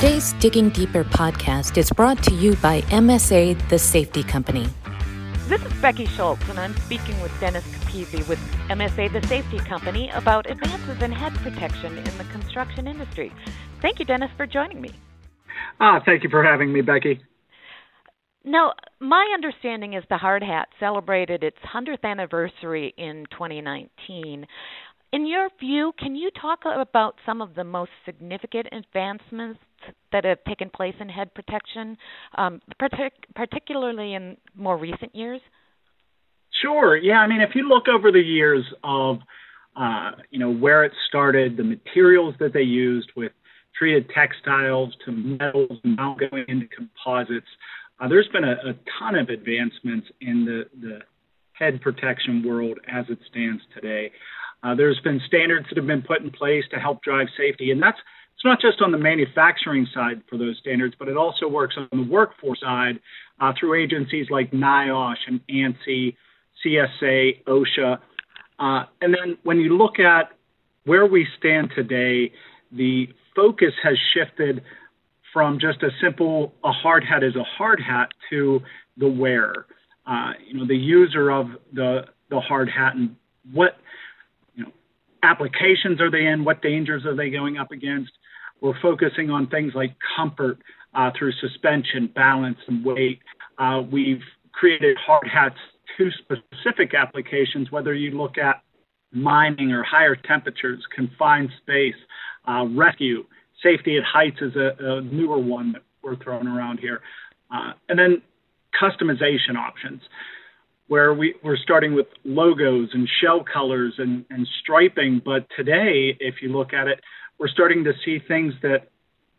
Today's Digging Deeper podcast is brought to you by MSA, the safety company. This is Becky Schultz, and I'm speaking with Dennis Capizzi with MSA, the safety company, about advances in head protection in the construction industry. Thank you, Dennis, for joining me. Ah, thank you for having me, Becky. Now, my understanding is the hard hat celebrated its 100th anniversary in 2019. In your view, can you talk about some of the most significant advancements that have taken place in head protection, um, partic- particularly in more recent years? Sure. Yeah. I mean, if you look over the years of, uh, you know, where it started, the materials that they used with treated textiles to metals, now going into composites, uh, there's been a, a, ton of advancements in the, the head protection world as it stands today. Uh, there's been standards that have been put in place to help drive safety, and that's it's not just on the manufacturing side for those standards, but it also works on the workforce side uh, through agencies like NIOSH and ANSI, CSA, OSHA. Uh, and then when you look at where we stand today, the focus has shifted from just a simple a hard hat is a hard hat to the wearer, uh, you know, the user of the the hard hat and what you know applications are they in, what dangers are they going up against. We're focusing on things like comfort uh, through suspension, balance, and weight. Uh, we've created hard hats to specific applications, whether you look at mining or higher temperatures, confined space, uh, rescue, safety at heights is a, a, newer one that we're throwing around here. Uh, and then customization options, where we, we're starting with logos and shell colors and, and striping. But today, if you look at it, we're starting to see things that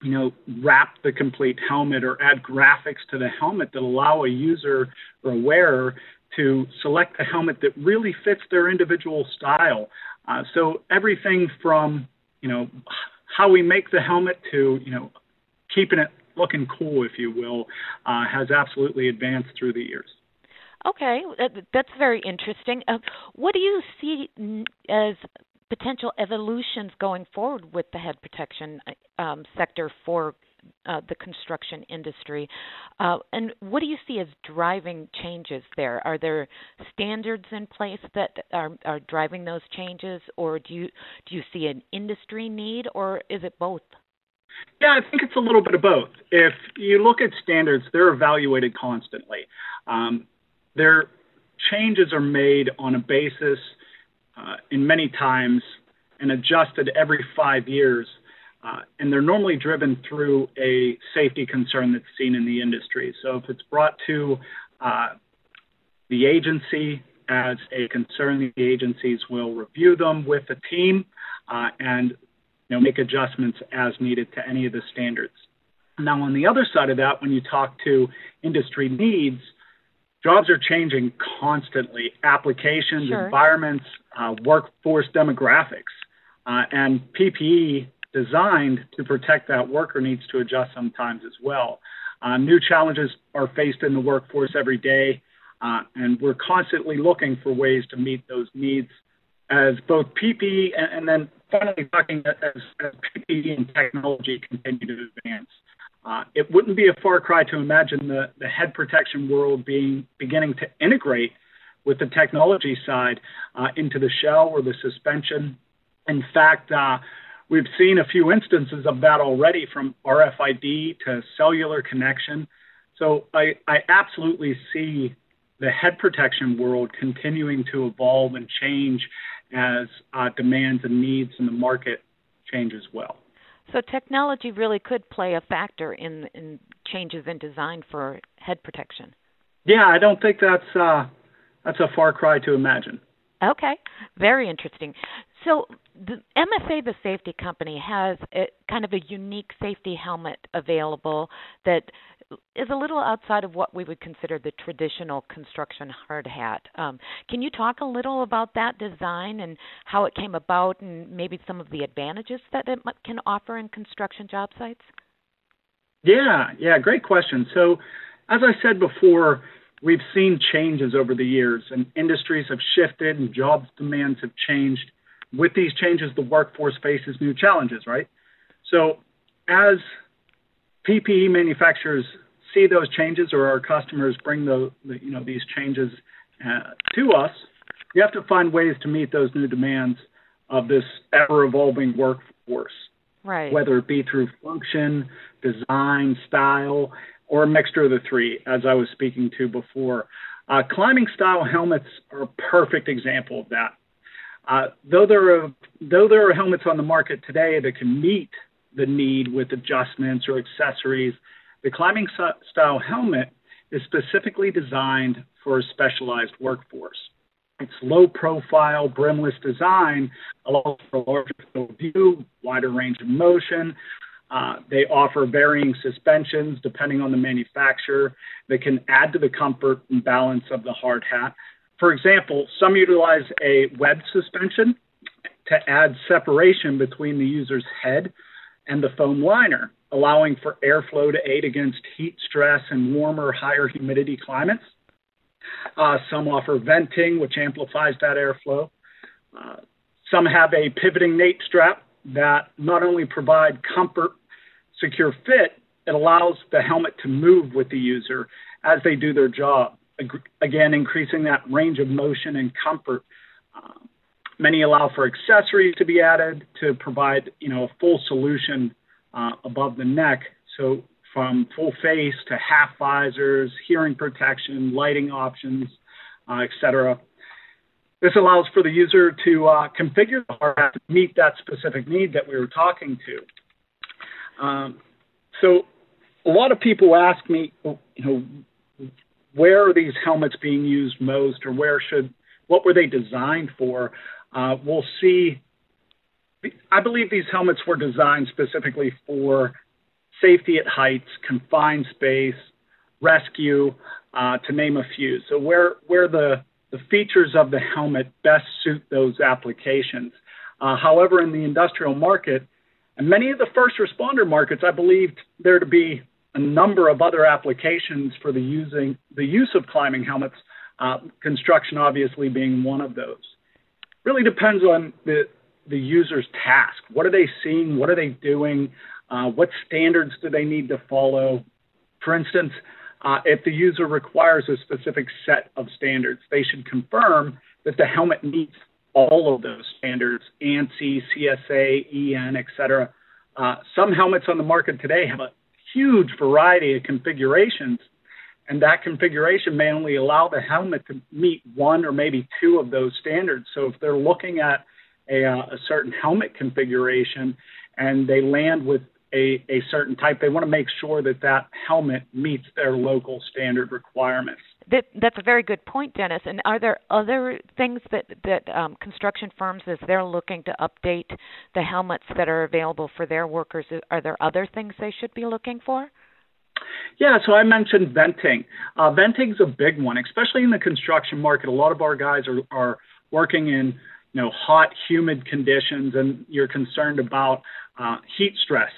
you know, wrap the complete helmet or add graphics to the helmet that allow a user or a wearer to select a helmet that really fits their individual style. Uh, so everything from, you know, how we make the helmet to, you know, keeping it looking cool, if you will, uh, has absolutely advanced through the years. Okay, that's very interesting. Uh, what do you see as potential evolutions going forward with the head protection um, sector for uh, the construction industry. Uh, and what do you see as driving changes there? Are there standards in place that are, are driving those changes, or do you do you see an industry need, or is it both? Yeah, I think it's a little bit of both. If you look at standards, they're evaluated constantly. Um, their changes are made on a basis uh, in many times and adjusted every five years. Uh, and they're normally driven through a safety concern that's seen in the industry. So if it's brought to uh, the agency as a concern, the agencies will review them with the team uh, and you know, make adjustments as needed to any of the standards. Now, on the other side of that, when you talk to industry needs, jobs are changing constantly applications, sure. environments, uh, workforce demographics. Uh, and PPE designed to protect that worker needs to adjust sometimes as well. Uh, new challenges are faced in the workforce every day, uh, and we're constantly looking for ways to meet those needs as both PPE and, and then finally talking as, as, PPE and technology continue to advance. Uh, it wouldn't be a far cry to imagine the, the head protection world being beginning to integrate with the technology side uh, into the shell or the suspension. In fact, uh, we've seen a few instances of that already from RFID to cellular connection. So I, I absolutely see the head protection world continuing to evolve and change as uh, demands and needs in the market change as well. So technology really could play a factor in, in changes in design for head protection. Yeah, I don't think that's uh, that's a far cry to imagine. Okay, very interesting. So the MSA, the safety company, has a, kind of a unique safety helmet available that is a little outside of what we would consider the traditional construction hard hat. Um, can you talk a little about that design and how it came about, and maybe some of the advantages that it can offer in construction job sites? Yeah, yeah, great question. So, as I said before, we've seen changes over the years, and industries have shifted, and jobs demands have changed with these changes, the workforce faces new challenges, right? So, as PPE manufacturers see those changes or our customers bring the, the you know these changes uh, to us, we have to find ways to meet those new demands of this ever evolving workforce. Right. Whether it be through function, design, style, or a mixture of the three, as I was speaking to before. Uh, climbing style helmets are a perfect example of that. Uh, though there are though there are helmets on the market today that can meet the need with adjustments or accessories, the climbing style helmet is specifically designed for a specialized workforce. Its low profile, brimless design allows for a larger field view, wider range of motion. Uh, they offer varying suspensions depending on the manufacturer that can add to the comfort and balance of the hard hat. For example, some utilize a web suspension to add separation between the user's head and the foam liner, allowing for airflow to aid against heat stress and warmer, higher humidity climates. Uh, some offer venting, which amplifies that airflow. Uh, some have a pivoting nape strap that not only provide comfort, secure fit, it allows the helmet to move with the user as they do their job. Again, increasing that range of motion and comfort. Uh, many allow for accessories to be added to provide, you know, a full solution uh, above the neck. So from full face to half visors, hearing protection, lighting options, uh, etc. This allows for the user to uh, configure the hardware to meet that specific need that we were talking to. Um, so a lot of people ask me, you know, where are these helmets being used most, or where should, what were they designed for? Uh, we'll see. I believe these helmets were designed specifically for safety at heights, confined space, rescue, uh, to name a few. So where where the the features of the helmet best suit those applications. Uh, however, in the industrial market and many of the first responder markets, I believed there to be a number of other applications for the using the use of climbing helmets. Uh, construction, obviously, being one of those. Really depends on the the user's task. What are they seeing? What are they doing? Uh, what standards do they need to follow? For instance, uh, if the user requires a specific set of standards, they should confirm that the helmet meets all of those standards, ANSI, CSA, EN, etc. Uh, some helmets on the market today have a huge variety of configurations, and that configuration may only allow the helmet to meet one or maybe two of those standards. So if they're looking at a, uh, a certain helmet configuration and they land with a, a certain type, they want to make sure that that helmet meets their local standard requirements. That, that's a very good point, Dennis. And are there other things that that um, construction firms, as they're looking to update the helmets that are available for their workers, are there other things they should be looking for? Yeah, so I mentioned venting. Uh, venting's a big one, especially in the construction market. A lot of our guys are, are working in you know hot, humid conditions, and you're concerned about uh, heat stress.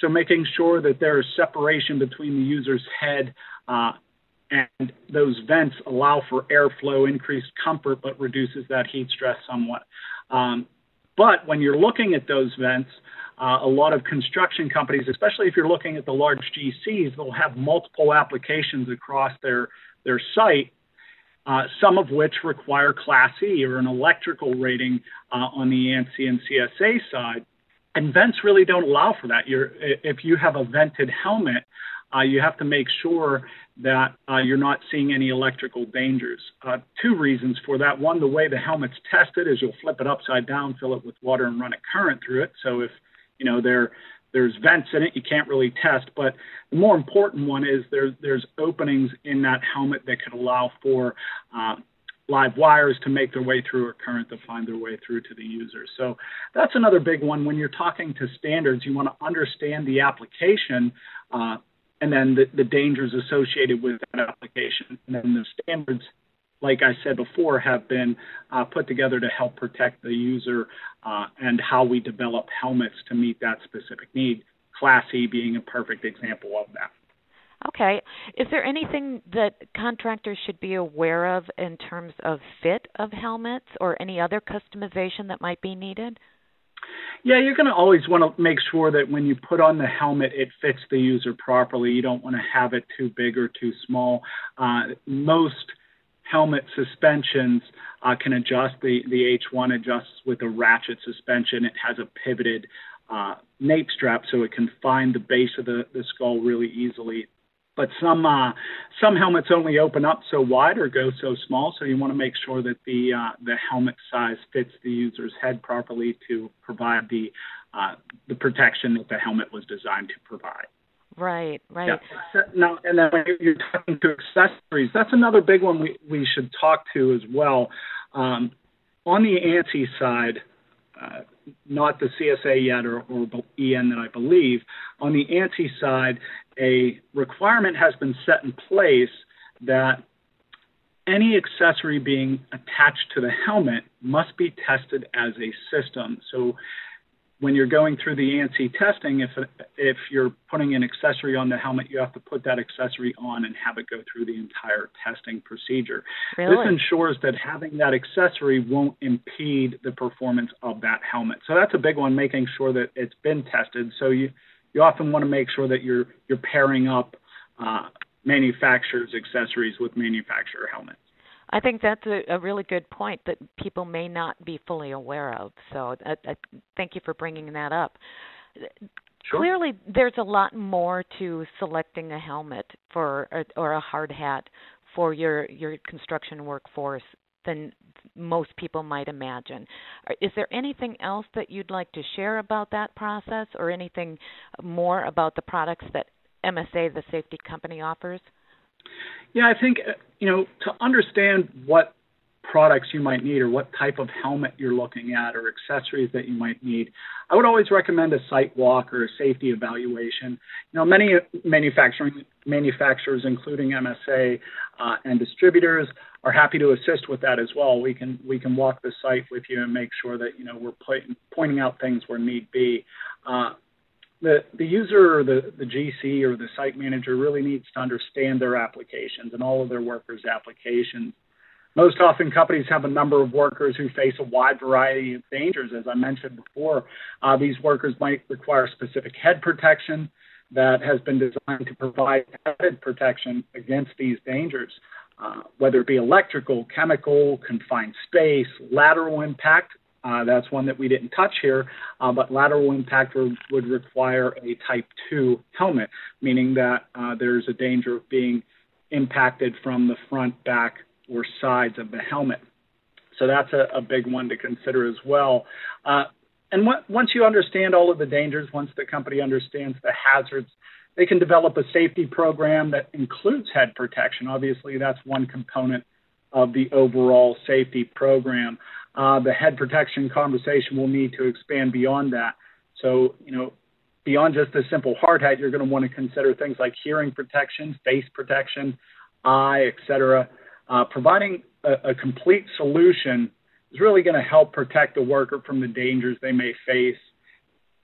So making sure that there is separation between the user's head uh, and those vents allow for airflow, increased comfort, but reduces that heat stress somewhat. Um, but when you're looking at those vents, uh, a lot of construction companies, especially if you're looking at the large GCs, they'll have multiple applications across their their site, uh, some of which require Class E or an electrical rating uh, on the ANSI and CSA side. And vents really don't allow for that. You're, if you have a vented helmet, uh, you have to make sure that uh, you're not seeing any electrical dangers. Two reasons for that. One, the way the helmet's tested is you'll flip it upside down, fill it with water, and run a current through it. So if you know there there's vents in it, you can't really test. But the more important one is there's there's openings in that helmet that could allow for uh, live wires to make their way through or current to find their way through to the user. So that's another big one. When you're talking to standards, you want to understand the application uh, and then the, the dangers associated with that application. And then the standards, like I said before, have been uh, put together to help protect the user uh, and how we develop helmets to meet that specific need. Class E being a perfect example of that. Okay. Is there anything that contractors should be aware of in terms of fit of helmets or any other customization that might be needed? Yeah, you're going to always want to make sure that when you put on the helmet, it fits the user properly. You don't want to have it too big or too small. Uh, most helmet suspensions uh, can adjust. The, the H1 adjusts with a ratchet suspension. It has a pivoted uh, nape strap so it can find the base of the, the skull really easily. But some uh, some helmets only open up so wide or go so small, so you want to make sure that the uh, the helmet size fits the user's head properly to provide the uh, the protection that the helmet was designed to provide. Right, right. Yeah. Now, and then when you're talking to accessories, that's another big one we, we should talk to as well. Um, on the ANSI side, uh, not the CSA yet or, or EN that I believe, on the ANSI side, a requirement has been set in place that any accessory being attached to the helmet must be tested as a system. So when you're going through the ANSI testing, if if you're putting an accessory on the helmet, you have to put that accessory on and have it go through the entire testing procedure. Really? This ensures that having that accessory won't impede the performance of that helmet. So that's a big one, making sure that it's been tested. So you you often want to make sure that you're you're pairing up uh, manufacturers' accessories with manufacturer helmets. I think that's a, a, really good point that people may not be fully aware of. So I, I thank you for bringing that up. Sure. Clearly, there's a lot more to selecting a helmet for or a hard hat for your your construction workforce than most people might imagine. Is there anything else that you'd like to share about that process, or anything more about the products that MSA, the safety company, offers? Yeah, I think uh, you know to understand what products you might need or what type of helmet you're looking at or accessories that you might need, I would always recommend a site walk or a safety evaluation. You know, many manufacturing manufacturers, including MSA uh, and distributors, are happy to assist with that as well. We can we can walk the site with you and make sure that you know we're pointing out things where need be. Uh, the, the user or the, the GC or the site manager really needs to understand their applications and all of their workers' applications. Most often, companies have a number of workers who face a wide variety of dangers. As I mentioned before, uh, these workers might require specific head protection that has been designed to provide head protection against these dangers, uh, whether it be electrical, chemical, confined space, lateral impact, uh, that's one that we didn't touch here, uh, but lateral impact would, would, require a type 2 helmet, meaning that uh, there's a danger of being impacted from the front, back, or sides of the helmet. So that's a, a big one to consider as well. Uh, and what, once you understand all of the dangers, once the company understands the hazards, they can develop a safety program that includes head protection. Obviously, that's one component of the overall safety program uh, the head protection conversation will need to expand beyond that. So, you know, beyond just a simple hard hat, you're going to want to consider things like hearing protection, face protection, eye, etc. Uh, providing a, a complete solution is really going to help protect the worker from the dangers they may face,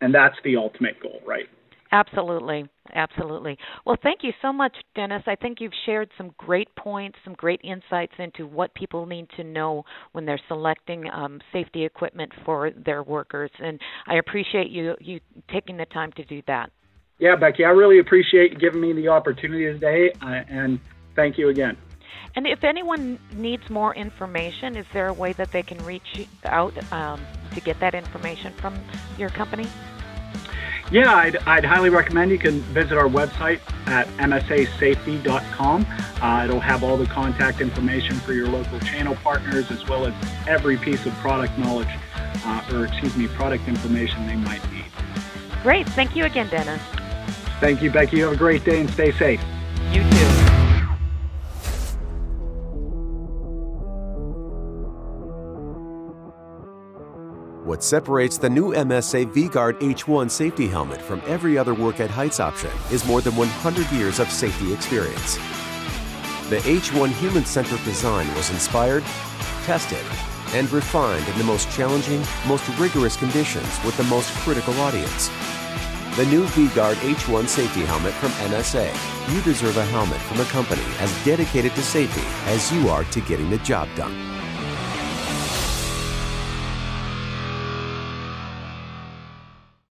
and that's the ultimate goal, right? Absolutely. Absolutely. Well, thank you so much, Dennis. I think you've shared some great points, some great insights into what people need to know when they're selecting um, safety equipment for their workers, and I appreciate you you taking the time to do that. Yeah, Becky, I really appreciate you giving me the opportunity today, uh, and thank you again. And if anyone needs more information, is there a way that they can reach out um, to get that information from your company? Yeah, I'd, I'd highly recommend you can visit our website at msasafety.com. Uh, it'll have all the contact information for your local channel partners as well as every piece of product knowledge, uh, or excuse me, product information they might need. Great. Thank you again, Dennis. Thank you, Becky. You have a great day and stay safe. You too. What separates the new MSA V-Gard H1 safety helmet from every other work at heights option is more than 100 years of safety experience. The H1 human-centered design was inspired, tested, and refined in the most challenging, most rigorous conditions with the most critical audience. The new V-Gard H1 safety helmet from MSA. You deserve a helmet from a company as dedicated to safety as you are to getting the job done.